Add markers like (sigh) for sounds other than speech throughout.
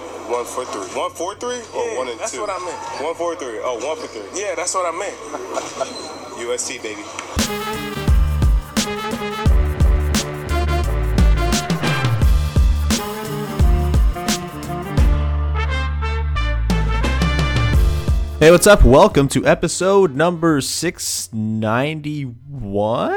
One for three. One for three or Yeah, one and that's two? what I meant. One for three. Oh, one for three. Yeah, that's what I meant. (laughs) USC, baby. Hey, what's up? Welcome to episode number 691,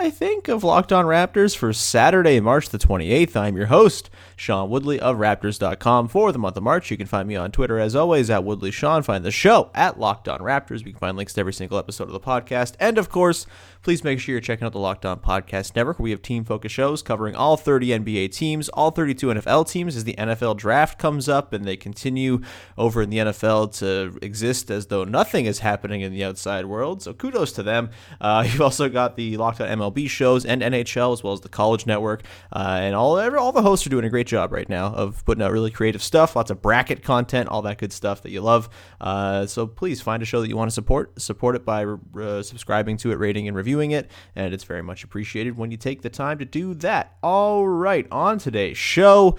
I think, of Locked On Raptors for Saturday, March the 28th. I'm your host, Sean Woodley of Raptors.com for the month of March. You can find me on Twitter, as always, at Woodley Sean. Find the show at Locked On Raptors. You can find links to every single episode of the podcast. And, of course, please make sure you're checking out the Locked On Podcast Network. We have team focused shows covering all 30 NBA teams, all 32 NFL teams as the NFL draft comes up and they continue over in the NFL to exist as though nothing is happening in the outside world. So kudos to them. Uh, (laughs) you've also got the Locked On MLB shows and NHL as well as the College Network. Uh, and all, all the hosts are doing a great job right now of putting out really creative stuff, lots of bracket content, all that good stuff that you love. Uh, so please find a show that you want to support. Support it by uh, subscribing to it, rating and reviewing it, and it's very much appreciated when you take the time to do that. All right, on today's show.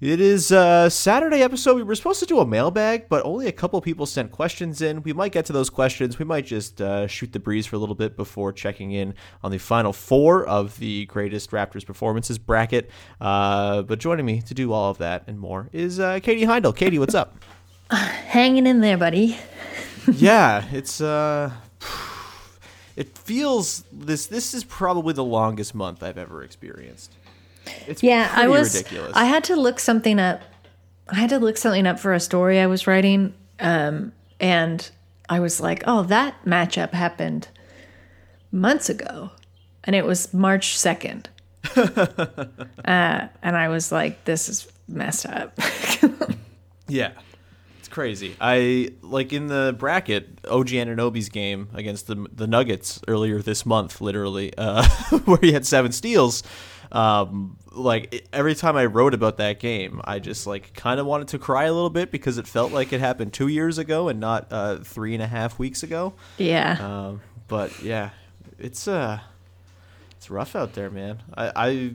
It is a Saturday episode. We were supposed to do a mailbag, but only a couple people sent questions in. We might get to those questions. We might just uh, shoot the breeze for a little bit before checking in on the final four of the greatest Raptors performances bracket. Uh, but joining me to do all of that and more is uh, Katie Heindl. Katie, what's up? (sighs) Hanging in there, buddy. (laughs) yeah, it's uh it feels this this is probably the longest month I've ever experienced. It's Yeah, I was. ridiculous. I had to look something up. I had to look something up for a story I was writing, um, and I was like, "Oh, that matchup happened months ago, and it was March second. (laughs) uh, and I was like, "This is messed up." (laughs) Yeah. Crazy. I like in the bracket OG Anunoby's game against the the Nuggets earlier this month, literally, uh, (laughs) where he had seven steals. Um, like every time I wrote about that game, I just like kind of wanted to cry a little bit because it felt like it happened two years ago and not uh, three and a half weeks ago. yeah, Um, but yeah, it's uh, it's rough out there, man. I, I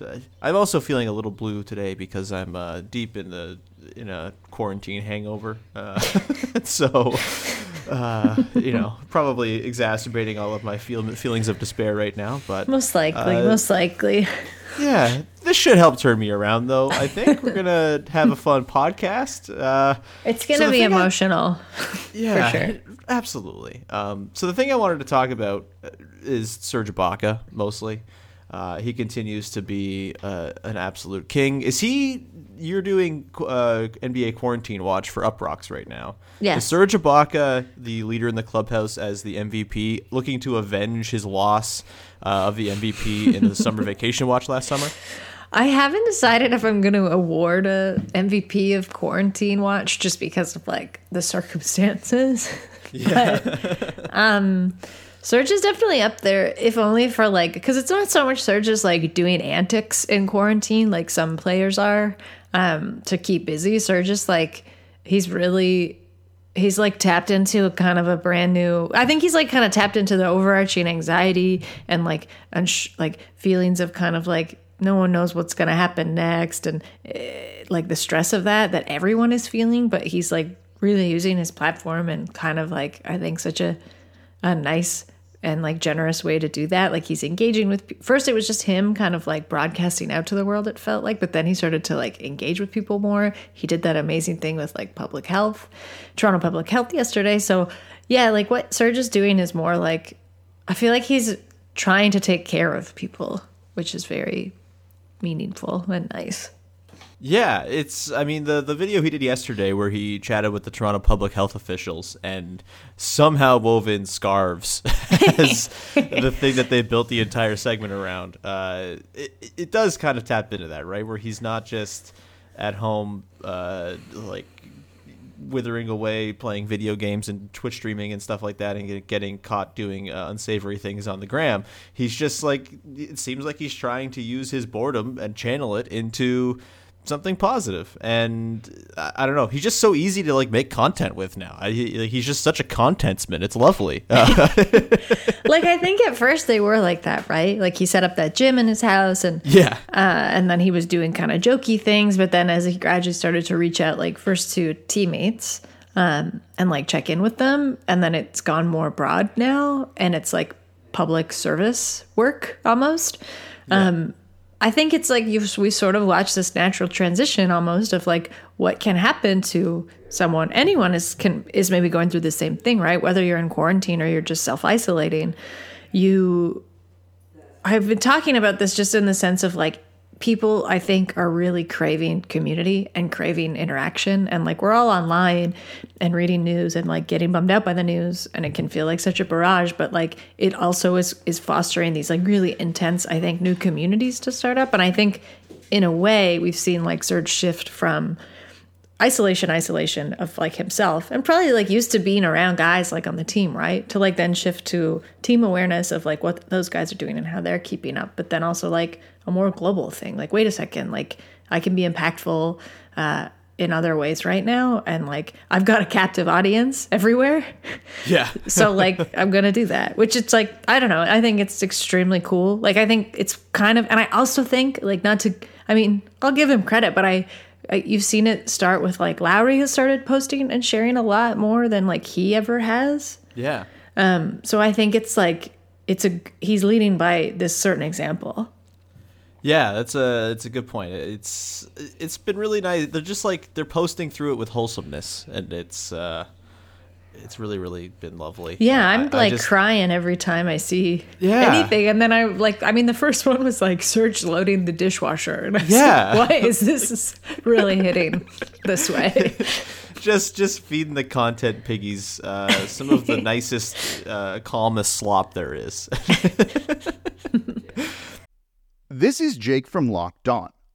(sighs) I'm also feeling a little blue today because I'm uh, deep in the in a quarantine hangover. Uh, (laughs) so, uh, you know, probably exacerbating all of my feel, feelings of despair right now. But most likely, uh, most likely. yeah, this should help turn me around, though. I think we're gonna (laughs) have a fun podcast. Uh, It's gonna the be thing I- emotional. (laughs) yeah, sure. absolutely. Um, so the thing I wanted to talk about is Serge Ibaka mostly. Uh, he continues to be uh, an absolute king. Is he? You're doing uh, NBA quarantine watch for Uproxx right now. Yes. Is Serge Ibaka the leader in the clubhouse as the MVP, looking to avenge his loss uh, of the MVP in the summer (laughs) vacation watch last summer? I haven't decided if I'm going to award a MVP of quarantine watch just because of like the circumstances. (laughs) but um Serge is definitely up there, if only for like, because it's not so much Serge is like doing antics in quarantine like some players are um, to keep busy. Serge is like, he's really, he's like tapped into a kind of a brand new, I think he's like kind of tapped into the overarching anxiety and like, unsh- like feelings of kind of like, no one knows what's going to happen next and eh, like the stress of that that everyone is feeling but he's like really using his platform and kind of like i think such a a nice and like generous way to do that. Like he's engaging with first it was just him kind of like broadcasting out to the world it felt like but then he started to like engage with people more. He did that amazing thing with like public health toronto public health yesterday. So yeah like what serge is doing is more like i feel like he's trying to take care of people which is very meaningful and nice Yeah, it's. I mean, the the video he did yesterday, where he chatted with the Toronto public health officials and somehow wove in scarves (laughs) as the thing that they built the entire segment around. Uh, it it does kind of tap into that, right? Where he's not just at home, uh, like withering away playing video games and Twitch streaming and stuff like that, and getting caught doing uh, unsavory things on the gram. He's just like it seems like he's trying to use his boredom and channel it into something positive. And I, I don't know. He's just so easy to like make content with now. I, he, he's just such a contentsman it's lovely. (laughs) Uh, like I think at first they were like that, right? Like he set up that gym in his house and yeah. uh, and then he was doing kind of jokey things, but then as he gradually started to reach out like first to teammates um, and like check in with them, and then it's gone more broad now, and it's like public service work almost. Um, I think it's like you we sort of watch this natural transition almost of like what can happen to someone. Anyone is can is maybe going through the same thing, right? Whether you're in quarantine or you're just self isolating, you I've been talking about this just in the sense of like people I think are really craving community and craving interaction. And like we're all online and reading news and like getting bummed out by the news. And it can feel like such a barrage. But like it also is is fostering these like really intense I think new communities to start up. And I think in a way we've seen like Serge shift from isolation isolation of like himself and probably like used to being around guys like on the team right? To like then shift to team awareness of like what those guys are doing and how they're keeping up but then also like a more global thing. Like wait a second like i can be impactful uh in other ways right now and like i've got a captive audience everywhere. (laughs) Yeah. So (laughs) like i'm gonna do that which it's like i don't know i think it's extremely cool. Like i think it's kind of and i also think like not to i mean i'll give him credit but i, I you've seen it start with like lowry has started posting and sharing a lot more than like he ever has yeah so i think it's like it's a he's leading by this certain example Yeah, that's a that's a good point. It's it's been really nice. They're just like they're posting through it with wholesomeness, and it's uh, it's really really been lovely. Yeah, I- I'm I like just- crying every time I see Yeah. anything. And then I like, I mean, the first one was like Serge loading the dishwasher. And I was Yeah. like, why is this really hitting this way? (laughs) just just feeding the content piggies uh, some of the (laughs) nicest, uh, calmest slop there is. (laughs) This is Jake from Locked On.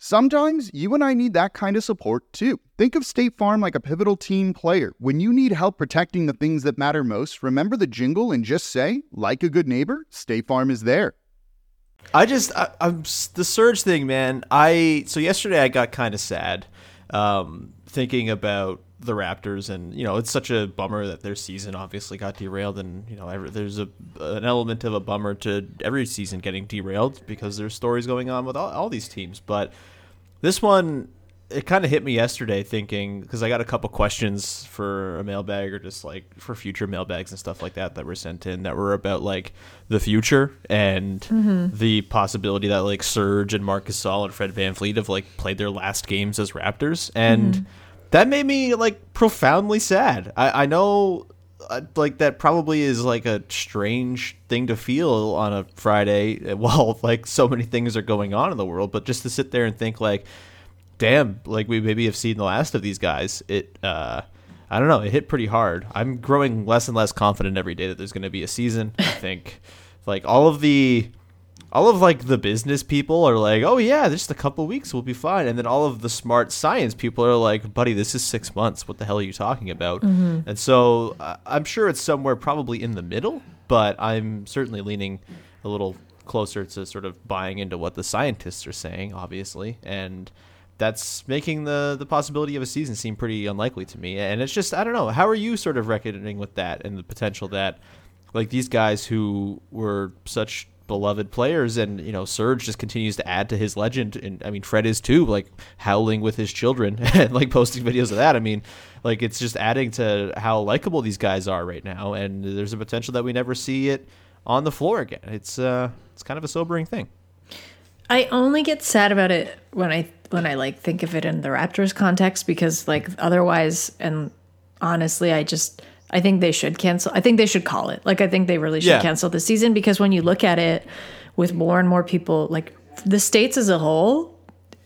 Sometimes you and I need that kind of support too. Think of State Farm like a pivotal team player. When you need help protecting the things that matter most, remember the jingle and just say, like a good neighbor, State Farm is there. I just I, I'm the serge thing, man. I so yesterday I got kind of sad, um, thinking about the Raptors, and you know it's such a bummer that their season obviously got derailed, and you know every, there's a an element of a bummer to every season getting derailed because there's stories going on with all, all these teams, but this one it kind of hit me yesterday thinking because I got a couple questions for a mailbag or just like for future mailbags and stuff like that that were sent in that were about like the future and mm-hmm. the possibility that like Serge and Marcus Gasol and Fred VanVleet have like played their last games as Raptors. And mm-hmm. That made me like profoundly sad. I, I know uh, like that probably is like a strange thing to feel on a Friday (laughs) while like so many things are going on in the world, but just to sit there and think like, damn, like we maybe have seen the last of these guys. It, uh, I don't know, it hit pretty hard. I'm growing less and less confident every day that there's going to be a season. I think like all of the all of like the business people are like, oh yeah, just a couple weeks we'll be fine, and then all of the smart science people are like, buddy, this is six months. What the hell are you talking about? And so uh, I'm sure it's somewhere probably in the middle, but I'm certainly leaning a little closer to sort of buying into what the scientists are saying, obviously, and that's making the the possibility of a season seem pretty unlikely to me. And it's just I don't know. How are you sort of reckoning with that and the potential that like these guys who were such beloved players, and you know Serge just continues to add to his legend. And I mean, Fred is too, like howling with his children (laughs) and like posting videos of that. I mean, like it's just adding to how likable these guys are right now, and there's a potential that we never see it on the floor again. It's uh, it's kind of a sobering thing. I only get sad about it when I when I like think of it in the Raptors context because like otherwise and honestly I just I think they should cancel. I think they should call it. Like I think they really should Yeah. cancel the season because when you look at it with more and more people like the states as a whole,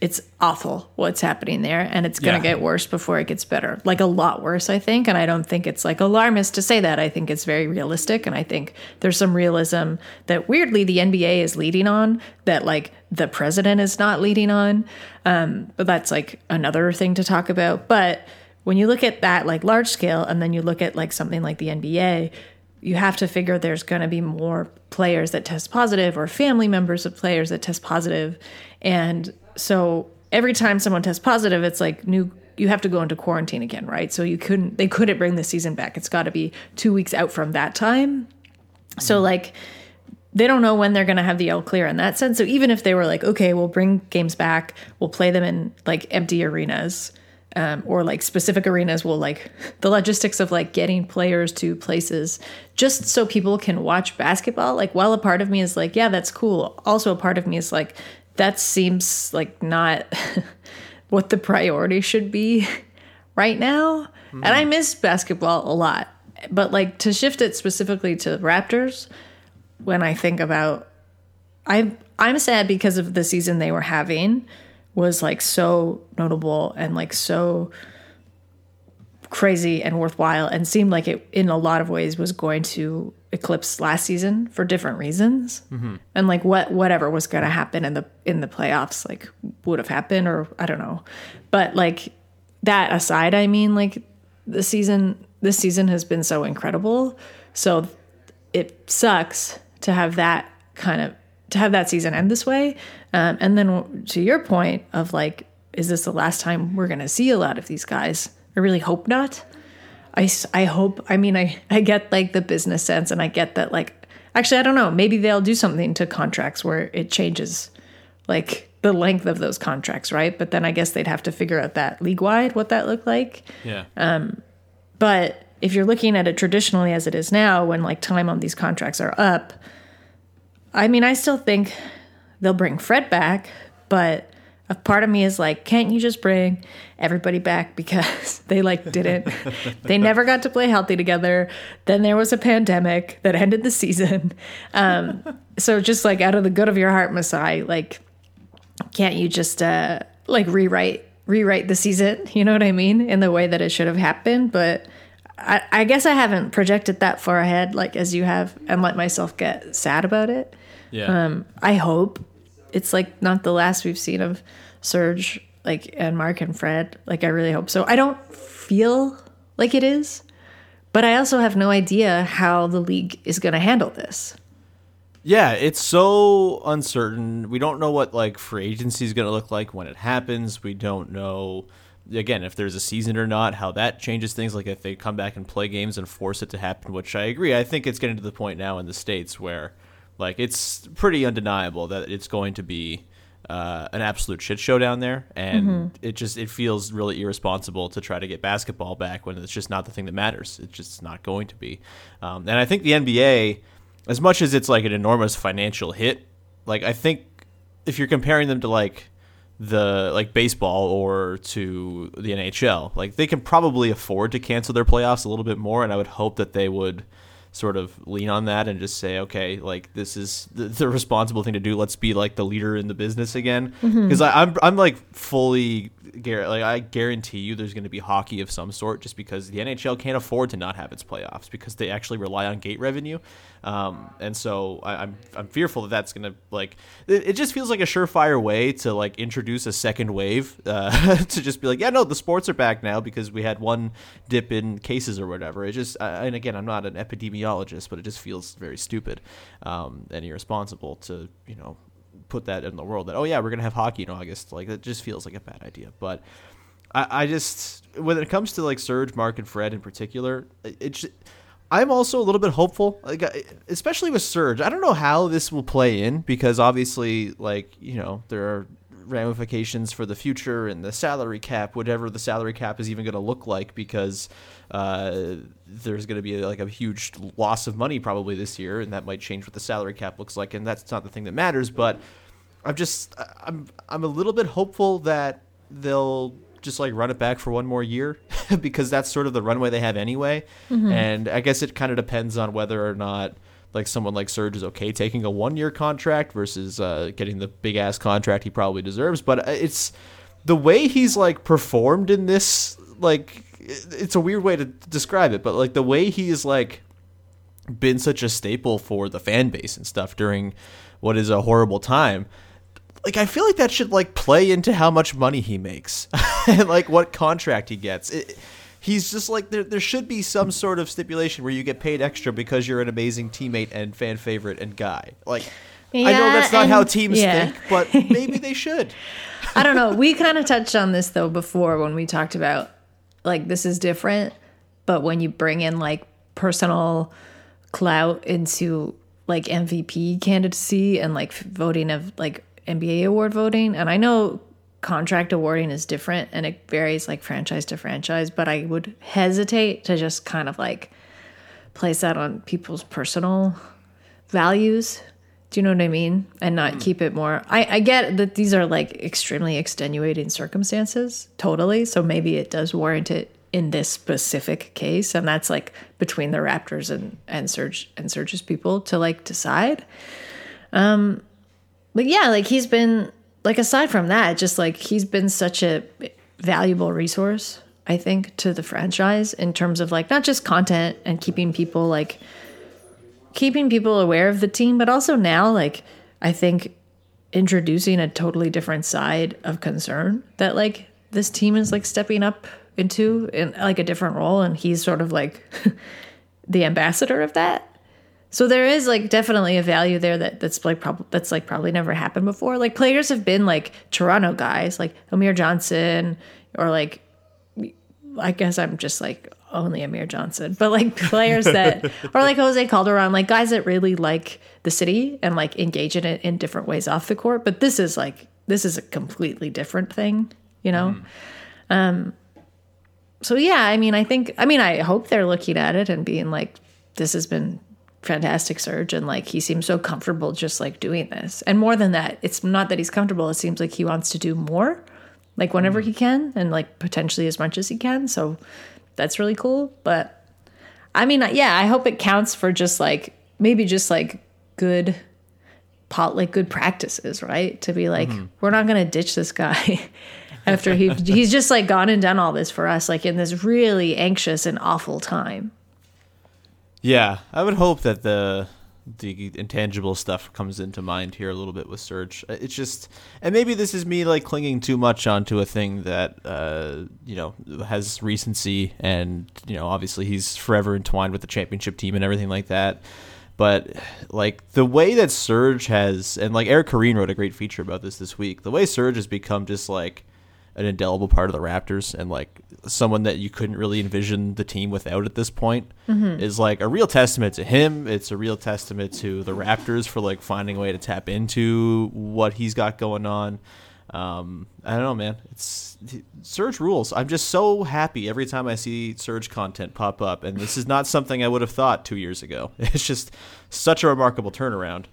it's awful what's happening there and it's going to Yeah. get worse before it gets better. Like a lot worse, I think, and I don't think it's like alarmist to say that. I think it's very realistic and I think there's some realism that weirdly the NBA is leading on that like the president is not leading on. Um, but that's like another thing to talk about. But when you look at that like large scale and then you look at like something like the NBA, you have to figure there's going to be more players that test positive or family members of players that test positive. And so every time someone tests positive, it's like new you have to go into quarantine again, right? So you couldn't they couldn't bring the season back. It's got to be 2 weeks out from that time. So like they don't know when they're going to have the all clear in that sense. So even if they were like, okay, we'll bring games back, we'll play them in like empty arenas, um, or like specific arenas, will like the logistics of like getting players to places just so people can watch basketball. Like, while a part of me is like, yeah, that's cool. Also, a part of me is like, that seems like not (laughs) what the priority should be (laughs) right now. And I miss basketball a lot. But like to shift it specifically to Raptors, when I think about I I'm sad because of the season they were having was like so notable and like so crazy and worthwhile and seemed like it in a lot of ways was going to eclipse last season for different reasons. Mm-hmm. And like what whatever was going to happen in the in the playoffs like would have happened or i don't know. But like that aside i mean like the season this season has been so incredible. So it sucks to have that kind of to have that season end this way um, and then to your point of like is this the last time we're going to see a lot of these guys? I really hope not. I, I hope i mean I, I get like the business sense and i get that like actually i don't know maybe they'll do something to contracts where it changes like the length of those contracts right? But then i guess they'd have to figure out that league wide what that looked like. Yeah. Um, but if you're looking at it traditionally as it is now, when like time on these contracts are up, I mean, I still think they'll bring Fred back, but a part of me is like, can't you just bring everybody back (laughs) because they like didn't, (laughs) they never got to play healthy together. Then there was a pandemic that ended the season. Um, (laughs) so just like out of the good of your heart, Masai, like, can't you just uh like rewrite rewrite the season you know what i mean in the way that it should have happened but I, I guess i haven't projected that far ahead like as you have and let myself get sad about it Yeah. i hope it's like not the last we've seen of serge like and marc and fred like i really hope so i don't feel like it is but i also have no idea how the league is going to handle this Yeah, it's so uncertain. We don't know what like free agency is going to look like when it happens. We don't know again if there's a season or not, how that changes things like if they come back and play games and force it to happen, which I agree. I think it's getting to the point now in the states where like it's pretty undeniable that it's going to be uh, an absolute shit show down there, and it just it feels really irresponsible to try to get basketball back when it's just not the thing that matters. It's just not going to be. Um, and I think the NBA, as much as it's like an enormous financial hit, like I think if you're comparing them to like the like baseball or to the NHL, like they can probably afford to cancel their playoffs a little bit more, and I would hope that they would sort of lean on that and just say, okay, like this is the, the responsible thing to do. Let's be like the leader in the business again, because I'm I'm like fully like I guarantee you there's going to be hockey of some sort, just because the NHL can't afford to not have its playoffs because they actually rely on gate revenue, um, and so I, I'm I'm fearful that that's going to like it, it just feels like a surefire way to like introduce a second wave uh, (laughs) to just be like, yeah, no, the sports are back now because we had one dip in cases or whatever. It just uh, and again, I'm not an epidemiologist, but it just feels very stupid um, and irresponsible to you know put that in the world that oh yeah we're gonna have hockey in August like that just feels like a bad idea but I, I just when it comes to like Serge Marc and Fred in particular it, it I'm also a little bit hopeful, like especially with Serge. I don't know how this will play in because obviously, like you know, there are ramifications for the future and the salary cap, whatever the salary cap is even going to look like, because uh, there's going to be like a huge loss of money probably this year, and that might change what the salary cap looks like, and that's not the thing that matters. But I'm just, I'm, I'm a little bit hopeful that they'll just like run it back for one more year (laughs) because that's sort of the runway they have anyway. And I guess it kind of depends on whether or not like someone like Serge is okay taking a one year contract versus uh, getting the big ass contract he probably deserves. But uh, it's the way he's like performed in this, like, it's a weird way to describe it, but like the way he is like been such a staple for the fan base and stuff during what is a horrible time like I feel like that should like play into how much money he makes (laughs) and like what contract he gets. It, he's just like there. There should be some sort of stipulation where you get paid extra because you're an amazing teammate and fan favorite and guy. Like I know that's not how teams yeah. think, but (laughs) maybe they should. I don't know. We kind of touched on this though before when we talked about like this is different, but when you bring in like personal clout into like MVP candidacy and like voting of like NBA award voting, and I know contract awarding is different and it varies like franchise to franchise, but I would hesitate to just kind of like place that on people's personal values. Do you know what I mean? And not keep it more. I, I get that these are like extremely extenuating circumstances, totally. So maybe it does warrant it in this specific case, and that's like between the Raptors and and Serge and Serge's people to like decide. Um, but yeah, like he's been like aside from that, just like he's been such a valuable resource, I think, to the franchise in terms of like not just content and keeping people like keeping people aware of the team, but also now, like, I think introducing a totally different side of concern that, like, this team is like stepping up into in like a different role, and he's sort of like (laughs) the ambassador of that. So there is like definitely a value there that that's like probably that's like probably never happened before. Like players have been like Toronto guys, like Amir Johnson, or like I guess I'm just like only Amir Johnson, but like (laughs) players that, or like Jose Calderon, like guys that really like the city and like engage in it in different ways off the court. But this is like, this is a completely different thing, you know? Um, so yeah, I mean, I think, I mean, I hope they're looking at it and being like, this has been fantastic serge and like he seems so comfortable just like doing this. And more than that it's not that he's comfortable it seems like he wants to do more like whenever mm. he can and like potentially as much as he can so that's really cool but i mean yeah i hope it counts for just like maybe just like good pot like good practices right? To be like mm-hmm. we're not going to ditch this guy (laughs) after he he's just like gone and done all this for us like in this really anxious and awful time Yeah, I would hope that the the intangible stuff comes into mind here a little bit with Serge. Uh, It's just, and maybe this is me like clinging too much onto a thing that uh, you know has recency, and you know obviously he's forever entwined with the championship team and everything like that. But like the way that Serge has, and like Eric Koreen wrote a great feature about this this week. The way Serge has become just like an indelible part of the Raptors and like someone that you couldn't really envision the team without at this point is like a real testament to him. It's a real testament to the Raptors for like finding a way to tap into what he's got going on. Um, I don't know, man. It's Serge rules. I'm just so happy every time I see Serge content pop up, and this is not something I would have thought two years ago. (laughs) It's just such a remarkable turnaround.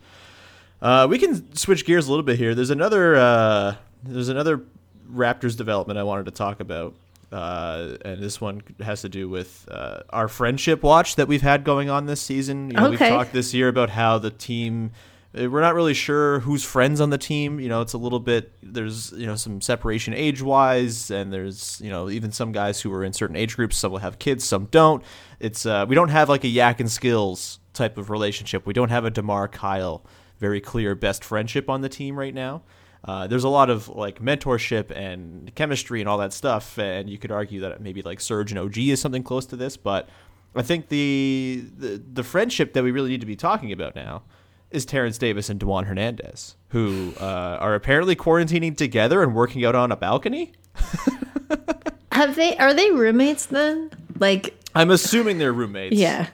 Uh, we can switch gears a little bit here. There's another uh, there's another Raptors development I wanted to talk about, uh, and this one has to do with uh, our friendship watch that we've had going on this season. You know, We've talked this year about how the team. uh, We're not really sure who's friends on the team. You know, it's a little bit. There's you know some separation age wise, and there's you know even some guys who are in certain age groups. Some will have kids, some don't. It's uh, we don't have like a yak and skills type of relationship. We don't have a Demar Kyle very clear best friendship on the team right now. Uh, there's a lot of like mentorship and chemistry and all that stuff, and you could argue that maybe like Serge and OG is something close to this, but I think the the, the friendship that we really need to be talking about now is Terence Davis and Dewan Hernandez, who uh, are apparently quarantining together and working out on a balcony. (laughs) have they are they roommates then like I'm assuming they're roommates. yeah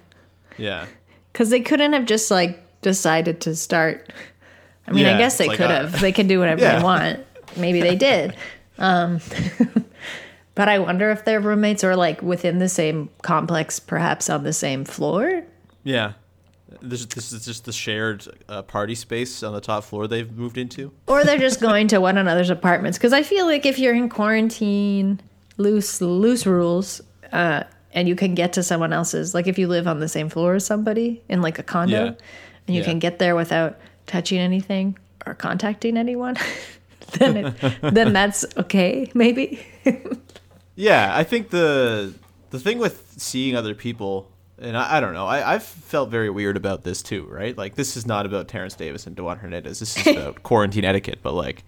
Yeah. Because they couldn't have just like decided to start. I mean, Yeah, I guess they like could have. They can do whatever (laughs) Yeah. they want. Maybe they did. Um, (laughs) but I wonder if they're roommates are like within the same complex, perhaps on the same floor. Yeah. This, this is just the shared uh, party space on the top floor they've moved into. Or they're just (laughs) going to one another's apartments. Because I feel like if you're in quarantine, loose loose rules, uh, and you can get to someone else's, like if you live on the same floor as somebody in like a condo, Yeah. and you Yeah. can get there without touching anything or contacting anyone, (laughs) then it, then that's okay, maybe. (laughs) Yeah, I think the the thing with seeing other people, and I, I don't know, I, I've felt very weird about this too, right? Like this is not about Terence Davis and Dewan Hernandez. This is (laughs) about quarantine etiquette. But like,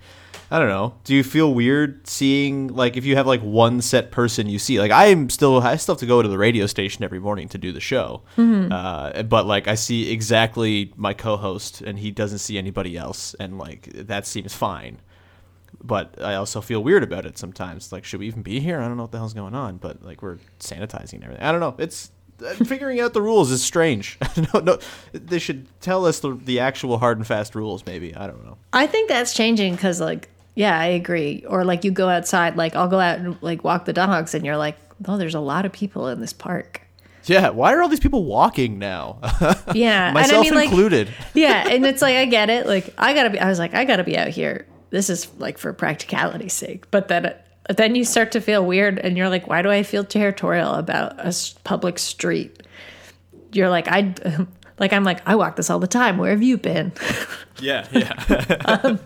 I don't know. Do you feel weird seeing like if you have like one set person you see? Like I am still I still have to go to the radio station every morning to do the show, uh, but like I see exactly my co-host and he doesn't see anybody else, and like that seems fine but I also feel weird about it sometimes. Like, should we even be here? I don't know what the hell's going on, but like we're sanitizing and everything. I don't know. It's uh, (laughs) figuring out the rules is strange. (laughs) no, no, they should tell us the, the actual hard and fast rules. Maybe I don't know. I think that's changing because, like, yeah, I agree. Or like you go outside, like I'll go out and like walk the dogs, and you're like, oh, there's a lot of people in this park. Yeah, why are all these people walking now? (laughs) Yeah, Myself and I mean, like, included. yeah, (laughs) and it's like I get it. Like I gotta be. I was like, I gotta be out here. This is like for practicality's sake. But then, then you start to feel weird, and you're like, why do I feel territorial about a public street? You're like, I, (laughs) like I'm like, I walk this all the time. Where have you been? yeah, yeah. Um,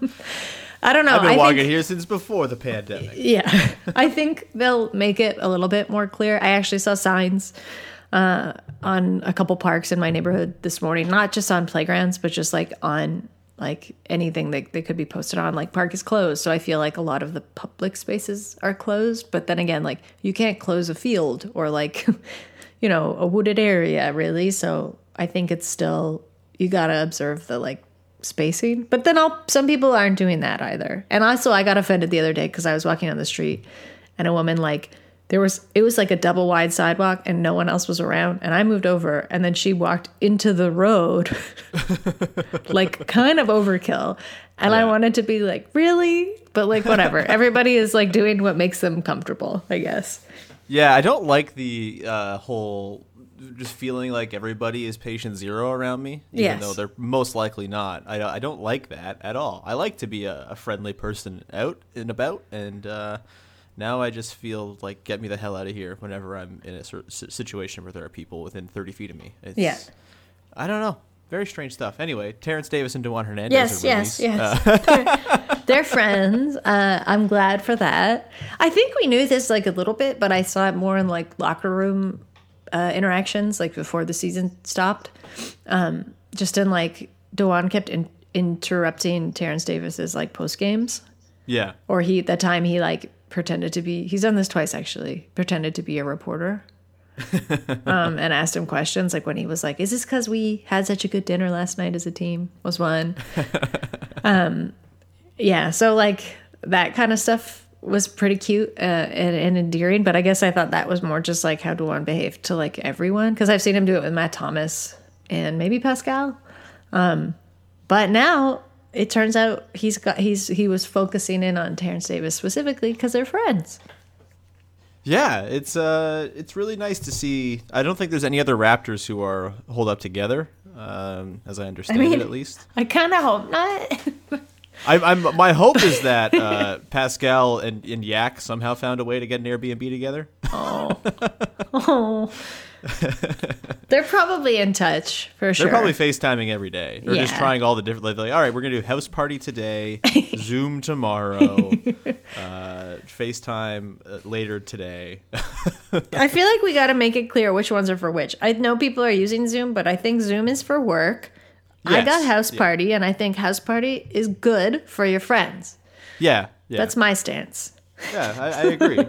I don't know. I've been I walking think, here since before the pandemic. (laughs) yeah, I think they'll make it a little bit more clear. I actually saw signs uh, on a couple parks in my neighborhood this morning, not just on playgrounds, but just like on like anything that they could be posted on. Like park is closed, so I feel like a lot of the public spaces are closed. But then again, like you can't close a field or like (laughs) you know a wooded area really. So I think it's still you gotta observe the like spacing. But then I'll, some people aren't doing that either. And also, I got offended the other day because I was walking on the street and a woman like there was it was like a double wide sidewalk and no one else was around. And I moved over and then she walked into the road (laughs) like kind of overkill. And I wanted to be like really? But like whatever. (laughs) Everybody is like doing what makes them comfortable I guess. Yeah, I don't like the uh, whole just feeling like everybody is patient zero around me, even Yes. though they're most likely not. I, I don't like that at all. I like to be a, a friendly person out and about, and uh, now I just feel like get me the hell out of here whenever I'm in a sort of si- situation where there are people within 30 feet of me. It's, Yeah. I don't know. Very strange stuff. Anyway, Terence Davis and Dewan Hernandez. Yes, yes, yes. Uh, (laughs) They're friends. Uh, I'm glad for that. I think we knew this like a little bit, but I saw it more in like locker room uh, interactions, like before the season stopped. Um, just in like Dewan kept in- interrupting Terence Davis's like post games, yeah. or he at the time he like pretended to be. He's done this twice actually. Pretended to be a reporter. (laughs) um, and asked him questions like when he was like, "Is this because we had such a good dinner last night as a team?" Was one. (laughs) um, yeah, so like that kind of stuff was pretty cute uh, and, and endearing. But I guess I thought that was more just like how Dewan behaved to like everyone because I've seen him do it with Matt Thomas and maybe Pascal. Um, but now it turns out he's got he's he was focusing in on Terence Davis specifically because they're friends. Yeah, it's uh, it's really nice to see. I don't think there's any other Raptors who are hold up together, um, as I understand mean- it, at least. I kind of hope not. (laughs) I, I'm my hope is that uh, Pascal and, and Yak somehow found a way to get an Airbnb together. oh. (laughs) They're probably in touch for sure. They're probably FaceTiming every day. They're just trying all the different. Like, like, all right, we're gonna do house party today, (laughs) Zoom tomorrow, uh, FaceTime uh, later today. I feel like we got to make it clear which ones are for which. I know people are using Zoom, but I think Zoom is for work. I got House yeah. Party, and I think House Party is good for your friends. yeah, yeah. That's my stance. Yeah, I, I (laughs) agree.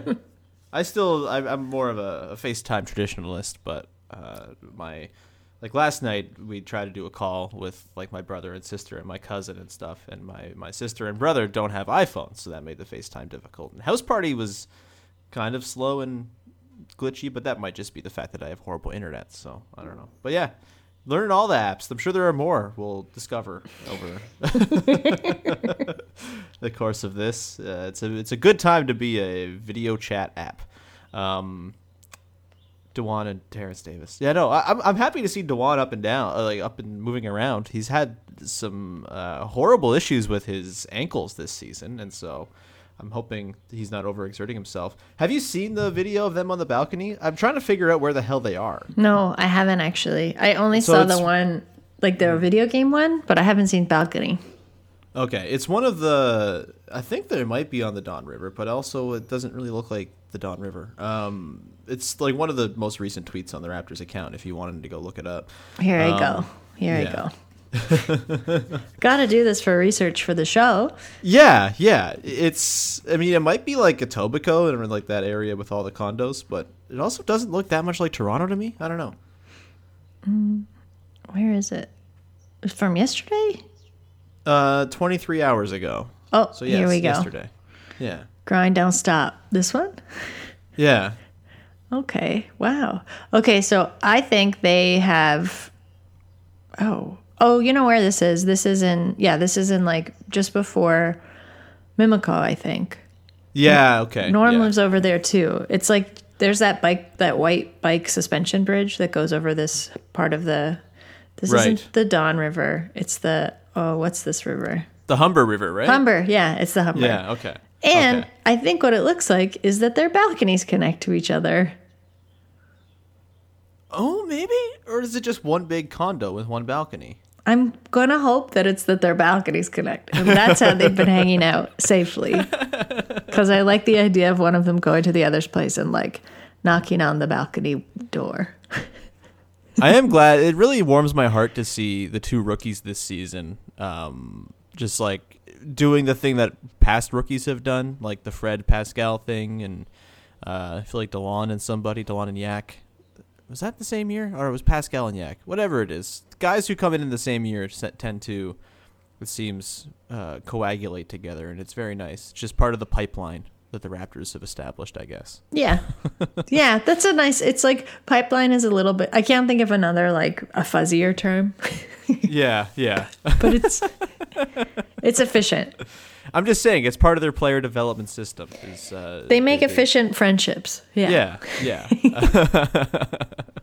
I still, I, I'm more of a, a FaceTime traditionalist, but uh, my, like last night we tried to do a call with like my brother and sister and my cousin and stuff, and my my sister and brother don't have iPhones, so that made the FaceTime difficult. And house party was kind of slow and glitchy, but that might just be the fact that I have horrible internet. So I don't know. But yeah, learning all the apps. I'm sure there are more we'll discover over (laughs) the course of this. Uh, it's a it's a good time to be a video chat app. Um, Dewan and Terence Davis. Yeah, no, I, I'm I'm happy to see Dewan up and down, uh, like up and moving around. He's had some uh, horrible issues with his ankles this season, and so I'm hoping he's not overexerting himself. Have you seen the video of them on the balcony? I'm trying to figure out where the hell they are. No, I haven't actually. I only So saw the one, like the video game one, but I haven't seen balcony. Okay, it's one of the. I think that it might be on the Don River, but also it doesn't really look like the Don River. Um, it's like one of the most recent tweets on the Raptors account. If you wanted to go look it up. Here I Um, go. Here yeah. I go. (laughs) Got to do this for research for the show. Yeah, yeah. It's. I mean, it might be like Etobicoke and like that area with all the condos, but it also doesn't look that much like Toronto to me. I don't know. Where is it? From yesterday? Uh, 23 hours ago. Oh, So yes, here we go. yesterday. Yeah. Grind, don't stop. This one? Yeah. Okay. Wow. Okay, so I think they have. Oh. Oh, you know where this is? This is in. Yeah, this is in like just before Mimico, I think. Yeah. Okay. Norm yeah. lives over there too. It's like there's that bike, that white bike suspension bridge that goes over this part of the. This Right. isn't the Don River. It's the oh, what's this river? the Humber River, right? Humber. Yeah, it's the Humber. Yeah. Okay. And Okay. I think what it looks like is that their balconies connect to each other. Oh, maybe, or is it just one big condo with one balcony? I'm gonna hope that it's that their balconies connect, and that's how they've been hanging out safely. (laughs) Because I like the idea of one of them going to the other's place and like knocking on the balcony door. I am glad. It really warms my heart to see the two rookies this season, um, just like doing the thing that past rookies have done, like the Fred Pascal thing, and uh, I feel like Delon and somebody, Delon and Yak. Was that the same year, or it was Pascal and Yak? Whatever it is, guys who come in in the same year tend to, it seems, uh, coagulate together, and it's very nice. It's just part of the pipeline that the Raptors have established, I guess. Yeah, (laughs) yeah, that's a nice. It's like pipeline is a little bit. I can't think of another like a fuzzier term, (laughs) yeah, yeah. but it's it's efficient. I'm just saying it's part of their player development system. Is uh, They make efficient friendships. Yeah. Yeah, yeah. (laughs)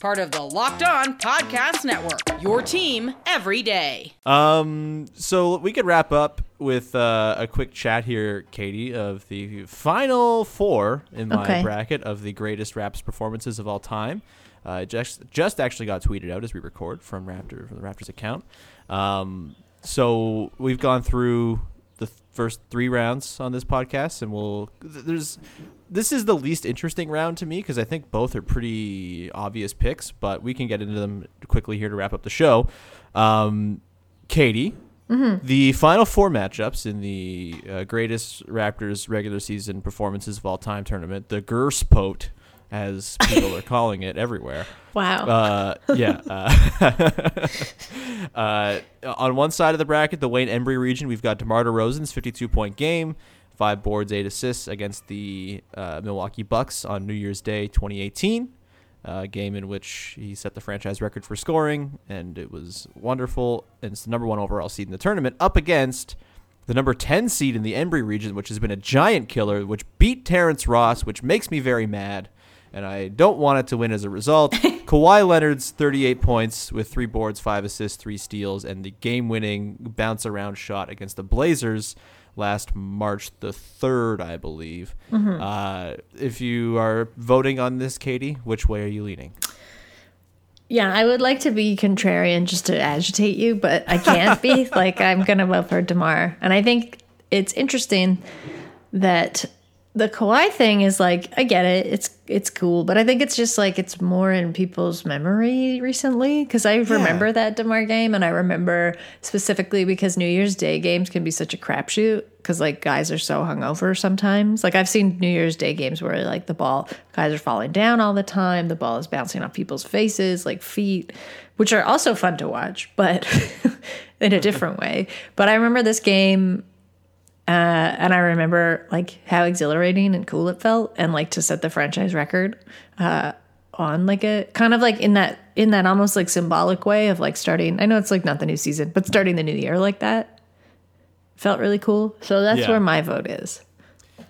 Part of the Locked On Podcast Network, your team every day. Um, so we could wrap up with uh, a quick chat here, Katie, of the final four in my Okay. bracket of the greatest Raps performances of all time. Uh, just just actually got tweeted out as we record from Raptor from the Raptors account. Um, so we've gone through the first three rounds on this podcast, and we'll th- there's this is the least interesting round to me because I think both are pretty obvious picks, but we can get into them quickly here to wrap up the show. Um, Katie, the final four matchups in the uh, greatest Raptors regular season performances of all time tournament, the Gerspot, as (laughs) people are calling it everywhere. Wow. Uh, yeah. Uh, (laughs) uh, on one side of the bracket, the Wayne Embry region, we've got DeMar DeRozan's 52 point game, five boards, eight assists against the uh, Milwaukee Bucks on New Year's Day 2018. A game in which he set the franchise record for scoring, and it was wonderful. And it's the number one overall seed in the tournament, up against the number 10 seed in the Embry region, which has been a giant killer, which beat Terrence Ross, which makes me very mad. And I don't want it to win as a result. (laughs) Kawhi Leonard's 38 points with three boards, five assists, three steals, and the game winning bounce around shot against the Blazers last March the 3rd, I believe. Uh, if you are voting on this, Katie, which way are you leaning? Yeah, I would like to be contrarian just to agitate you, but I can't be. (laughs) like, I'm going to vote for DeMar. And I think it's interesting that the Kawhi thing is like I get it. It's it's cool, but I think it's just like it's more in people's memory recently because I remember that Demar game, and I remember specifically because New Year's Day games can be such a crapshoot because like guys are so hungover sometimes. Like I've seen New Year's Day games where like the ball guys are falling down all the time, the ball is bouncing off people's faces, like feet, which are also fun to watch, but (laughs) in a different way. But I remember this game uh, and I remember like how exhilarating and cool it felt, and like to set the franchise record uh, on like a kind of like in that in that almost like symbolic way of like starting. I know it's like not the new season, but starting the new year like that felt really cool. So that's Yeah. where my vote is.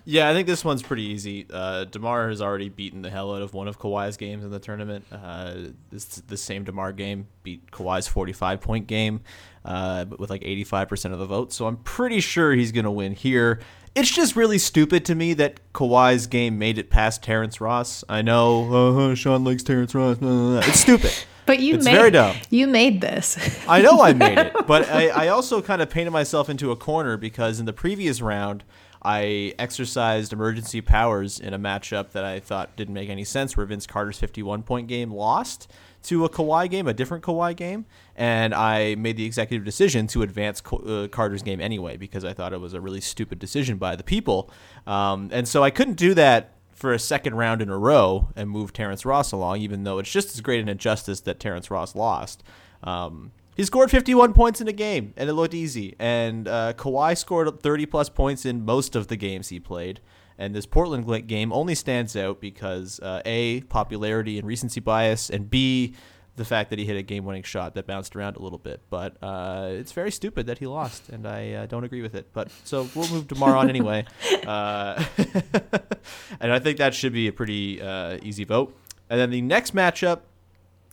Yeah, I think this one's pretty easy. Uh, Demar has already beaten the hell out of one of Kawhi's games in the tournament. Uh, this the same Demar game beat Kawhi's 45 point game, uh, with like 85% of the vote. So I'm pretty sure he's gonna win here. It's just really stupid to me that Kawhi's game made it past Terrence Ross. I know uh, Sean likes Terrence Ross. blah, blah, blah. It's stupid. But you It's made very dumb. you made this. I know I made it, (laughs) but I, I also kind of painted myself into a corner because in the previous round, I exercised emergency powers in a matchup that I thought didn't make any sense, where Vince Carter's 51 point game lost to a Kawhi game, a different Kawhi game, and I made the executive decision to advance uh, Carter's game anyway because I thought it was a really stupid decision by the people. Um, and so I couldn't do that for a second round in a row and move Terrence Ross along, even though it's just as great an injustice that Terrence Ross lost. Um, he scored 51 points in a game, and it looked easy. And uh, Kawhi scored 30 plus points in most of the games he played. And this Portland game only stands out because uh, A, popularity and recency bias, and B, the fact that he hit a game winning shot that bounced around a little bit. But uh, it's very stupid that he lost, and I uh, don't agree with it. But so we'll move Demar on anyway. (laughs) Uh, (laughs) and I think that should be a pretty uh, easy vote. And then the next matchup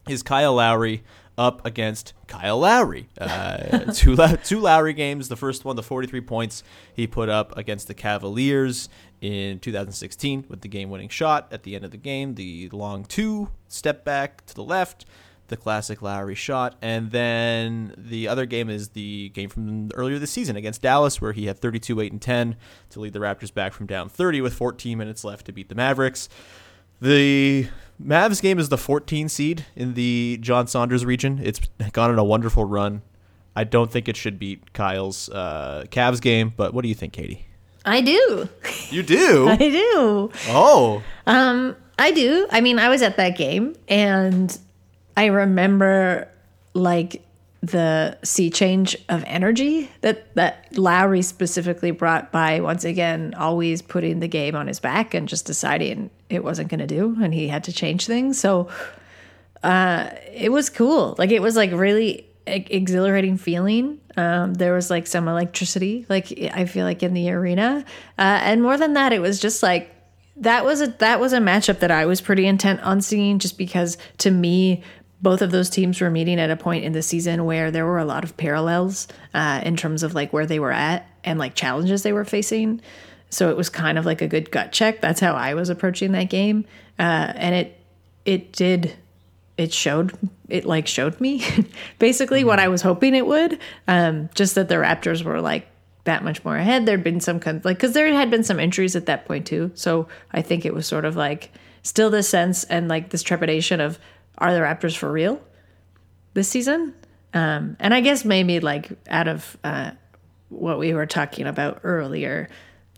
is Kyle Lowry up against Kyle Lowry. Uh, (laughs) two, two Lowry games. The first one, the 43 points he put up against the Cavaliers in 2016 with the game winning shot at the end of the game, the long two, step back to the left. The classic Lowry shot, and then the other game is the game from earlier this season against Dallas, where he had 32, 8, and 10 to lead the Raptors back from down 30 with 14 minutes left to beat the Mavericks. The Mavs game is the 14 seed in the John Saunders region. It's gone on a wonderful run. I don't think it should beat Kyle's uh, Cavs game, but what do you think, Katie? I do. You do? (laughs) I do. oh, Um, I do. I mean, I was at that game and I remember like the sea change of energy that that Lowry specifically brought by once again always putting the game on his back and just deciding it wasn't going to do and he had to change things. So uh it was cool. Like it was like really exhilarating feeling. Um, there was like some electricity, like I feel like in the arena, uh, and more than that, it was just like that was a that was a matchup that I was pretty intent on seeing, just because to me, both of those teams were meeting at a point in the season where there were a lot of parallels uh, in terms of like where they were at and like challenges they were facing. So it was kind of like a good gut check. That's how I was approaching that game, uh, and it it did it showed it like showed me (laughs) basically what I was hoping it would. Um, just that the Raptors were like that much more ahead. There'd been some kind like because there had been some injuries at that point too. So I think it was sort of like still this sense and like this trepidation of are the Raptors for real this season? Um, and I guess maybe like out of uh, what we were talking about earlier,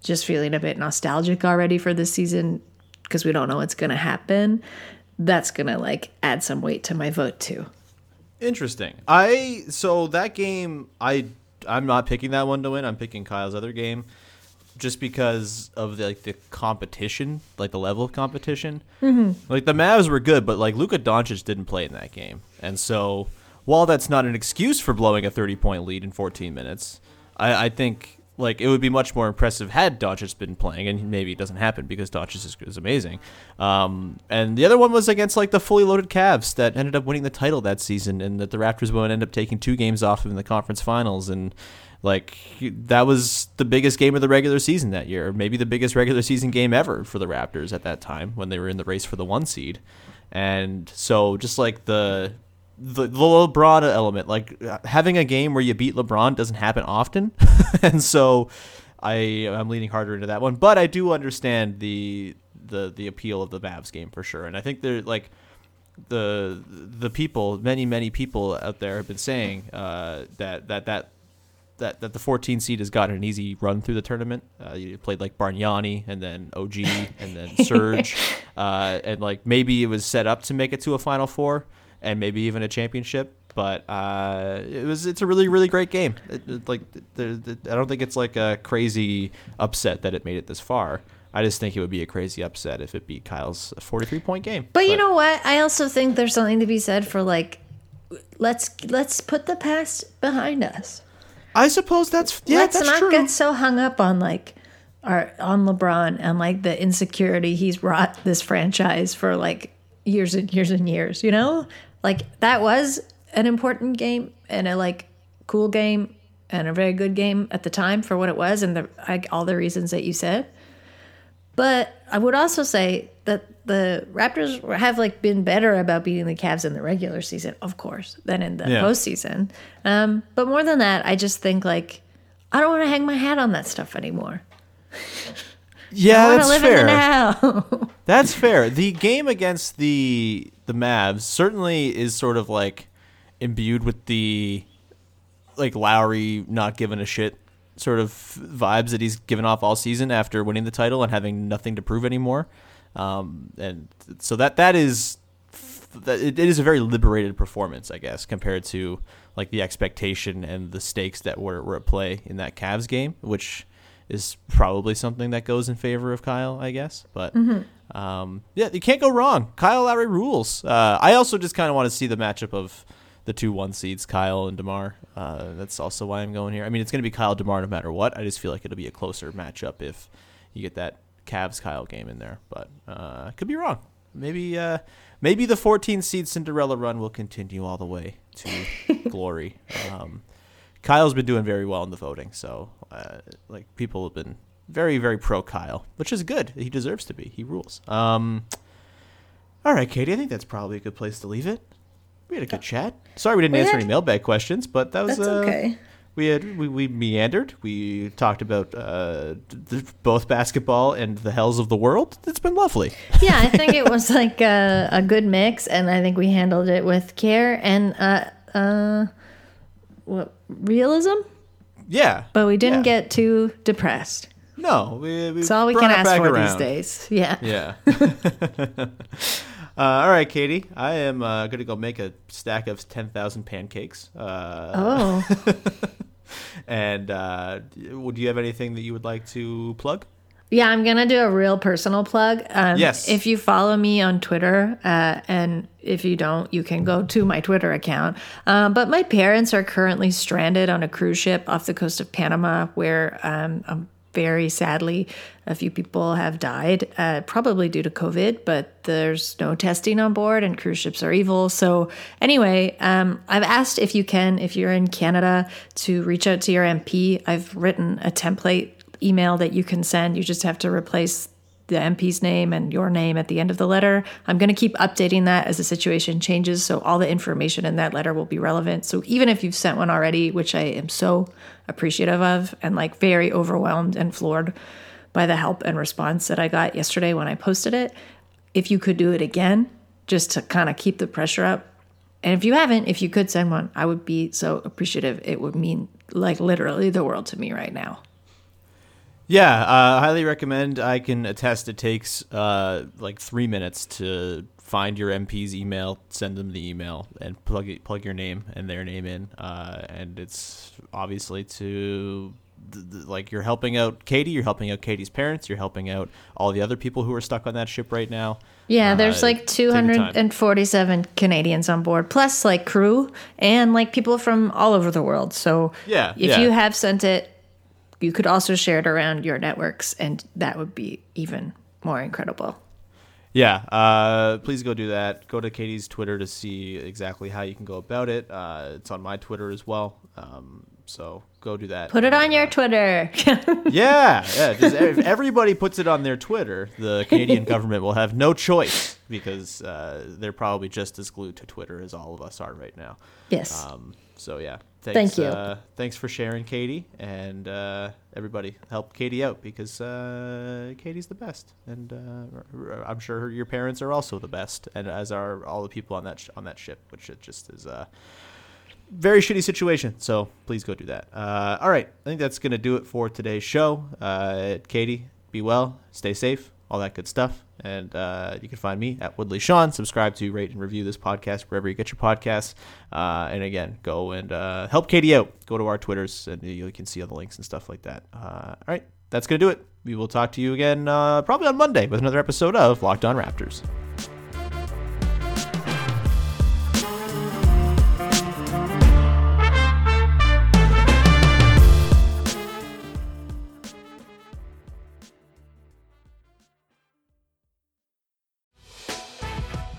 just feeling a bit nostalgic already for this season because we don't know what's going to happen. That's going to like add some weight to my vote too. Interesting. I so that game I I'm not picking that one to win. I'm picking Kyle's other game just because of the, like the competition, like the level of competition. Mm-hmm. Like the Mavs were good, but like Luka Doncic didn't play in that game, and so while that's not an excuse for blowing a 30 point lead in 14 minutes, I, I think like it would be much more impressive had Doncic been playing, and maybe it doesn't happen because Doncic is, is amazing. Um, and the other one was against like the fully loaded Cavs that ended up winning the title that season, and that the Raptors would end up taking two games off of in the conference finals, and like that was the biggest game of the regular season that year, maybe the biggest regular season game ever for the Raptors at that time when they were in the race for the one seed. And so just like the the, the LeBron element, like having a game where you beat LeBron doesn't happen often, (laughs) and so I am leaning harder into that one, but I do understand the the the appeal of the Mavs game for sure, and I think they're like the the people, many many people out there have been saying uh, that that that. That, that the 14 seed has gotten an easy run through the tournament. Uh, you played like Bargnani and then OG and then (laughs) Serge, uh, and like maybe it was set up to make it to a Final Four and maybe even a championship. But uh, it was it's a really really great game. It, it, like there- I don't think it's like a crazy upset that it made it this far. I just think it would be a crazy upset if it beat Kyle's 43 point game. But you know what? I also think there's something to be said for like let's let's put the past behind us. I suppose that's yeah, let's that's not true. get so hung up on like our on LeBron and like the insecurity he's wrought this franchise for like years and years and years, you know? Like that was an important game and a like cool game and a very good game at the time for what it was and the all the reasons that you said. But I would also say that the Raptors have like been better about beating the Cavs in the regular season, of course, than in the Yeah. postseason. Um, but more than that, I just think like I don't want to hang my hat on that stuff anymore. (laughs) yeah, I that's live fair. in the now. (laughs) That's fair. The game against the the Mavs certainly is sort of like imbued with the like Lowry not giving a shit sort of vibes that he's given off all season after winning the title and having nothing to prove anymore. Um, and so that that is that it, it is a very liberated performance, I guess, compared to like the expectation and the stakes that were, were at play in that Cavs game, which is probably something that goes in favor of Kyle, I guess. But um, yeah, you can't go wrong. Kyle Lowry rules. Uh, I also just kind of want to see the matchup of the two one seeds, Kyle and Demar. Uh, that's also why I'm going here. I mean, it's going to be Kyle Demar no matter what. I just feel like it'll be a closer matchup if you get that Cavs Kyle game in there. But uh, could be wrong. Maybe uh, maybe the 14 seed Cinderella run will continue all the way to (laughs) glory. Um, Kyle's been doing very well in the voting, so uh, like people have been very very pro Kyle, which is good. He deserves to be. He rules. Um, all right, Katie, I think that's probably a good place to leave it. We had a good chat. Sorry we didn't We answer had- any mailbag questions, but that was That's uh, okay. We had we, we meandered. We talked about uh, th- both basketball and the hells of the world. It's been lovely. yeah, I think it was like a, a good mix, and I think we handled it with care and uh, uh, what realism. Yeah, But we didn't yeah. get too depressed. no. We, we It's all we can ask for around. these days. Yeah. Yeah. (laughs) uh, all right, Katie. I am uh, going to go make a stack of 10,000 pancakes. Uh, Oh. (laughs) And uh, would you have anything that you would like to plug? Yeah, I'm gonna do a real personal plug. Um, Yes. If you follow me on Twitter, uh, and if you don't, you can go to my Twitter account. Um, but my parents are currently stranded on a cruise ship off the coast of Panama, where um, um, very sadly a few people have died, uh, probably due to COVID. But there's no testing on board, and cruise ships are evil. So anyway, um, I've asked if you can, if you're in Canada, to reach out to your MP. I've written a template email that you can send. You just have to replace the MP's name and your name at the end of the letter. I'm going to keep updating that as the situation changes. So all the information in that letter will be relevant. So even if you've sent one already, which I am so appreciative of and like very overwhelmed and floored by the help and response that I got yesterday when I posted it, if you could do it again, just to kind of keep the pressure up. And if you haven't, if you could send one, I would be so appreciative. It would mean like literally the world to me right now. Yeah, uh, highly recommend. I can attest it takes uh, like three minutes to find your MP's email, send them the email, and plug it, plug your name and their name in. Uh, and it's obviously to th- th- like you're helping out Katie, you're helping out Katie's parents, you're helping out all the other people who are stuck on that ship right now. Yeah, Uh, there's like take your time. 247 Canadians on board, plus like crew and like people from all over the world. So Yeah, if yeah. you have sent it, you could also share it around your networks, and that would be even more incredible. Yeah, uh, please go do that. Go to Katie's Twitter to see exactly how you can go about it. Uh, it's on my Twitter as well. Um, so go do that. Put it on your Twitter. (laughs) Yeah, yeah. Just, if everybody puts it on their Twitter, the Canadian (laughs) government will have no choice because uh, they're probably just as glued to Twitter as all of us are right now. Yes. Um, so yeah, Thank thanks, you. Uh, thanks for sharing, Katie, and uh, everybody help Katie out because uh, Katie's the best, and uh, I'm sure your parents are also the best, and as are all the people on that sh- on that ship, which it just is very shitty situation. So please go do that. Uh, all right, I think that's gonna do it for today's show. Uh, Katie, be well, stay safe, all that good stuff. And uh, you can find me at Woodley Sean. Subscribe to, rate, and review this podcast wherever you get your podcasts. Uh, and again, go and uh, help Katie out. Go to our Twitters, and you can see all the links and stuff like that. Uh, all right, that's going to do it. We will talk to you again probably on Monday with another episode of Locked On Raptors.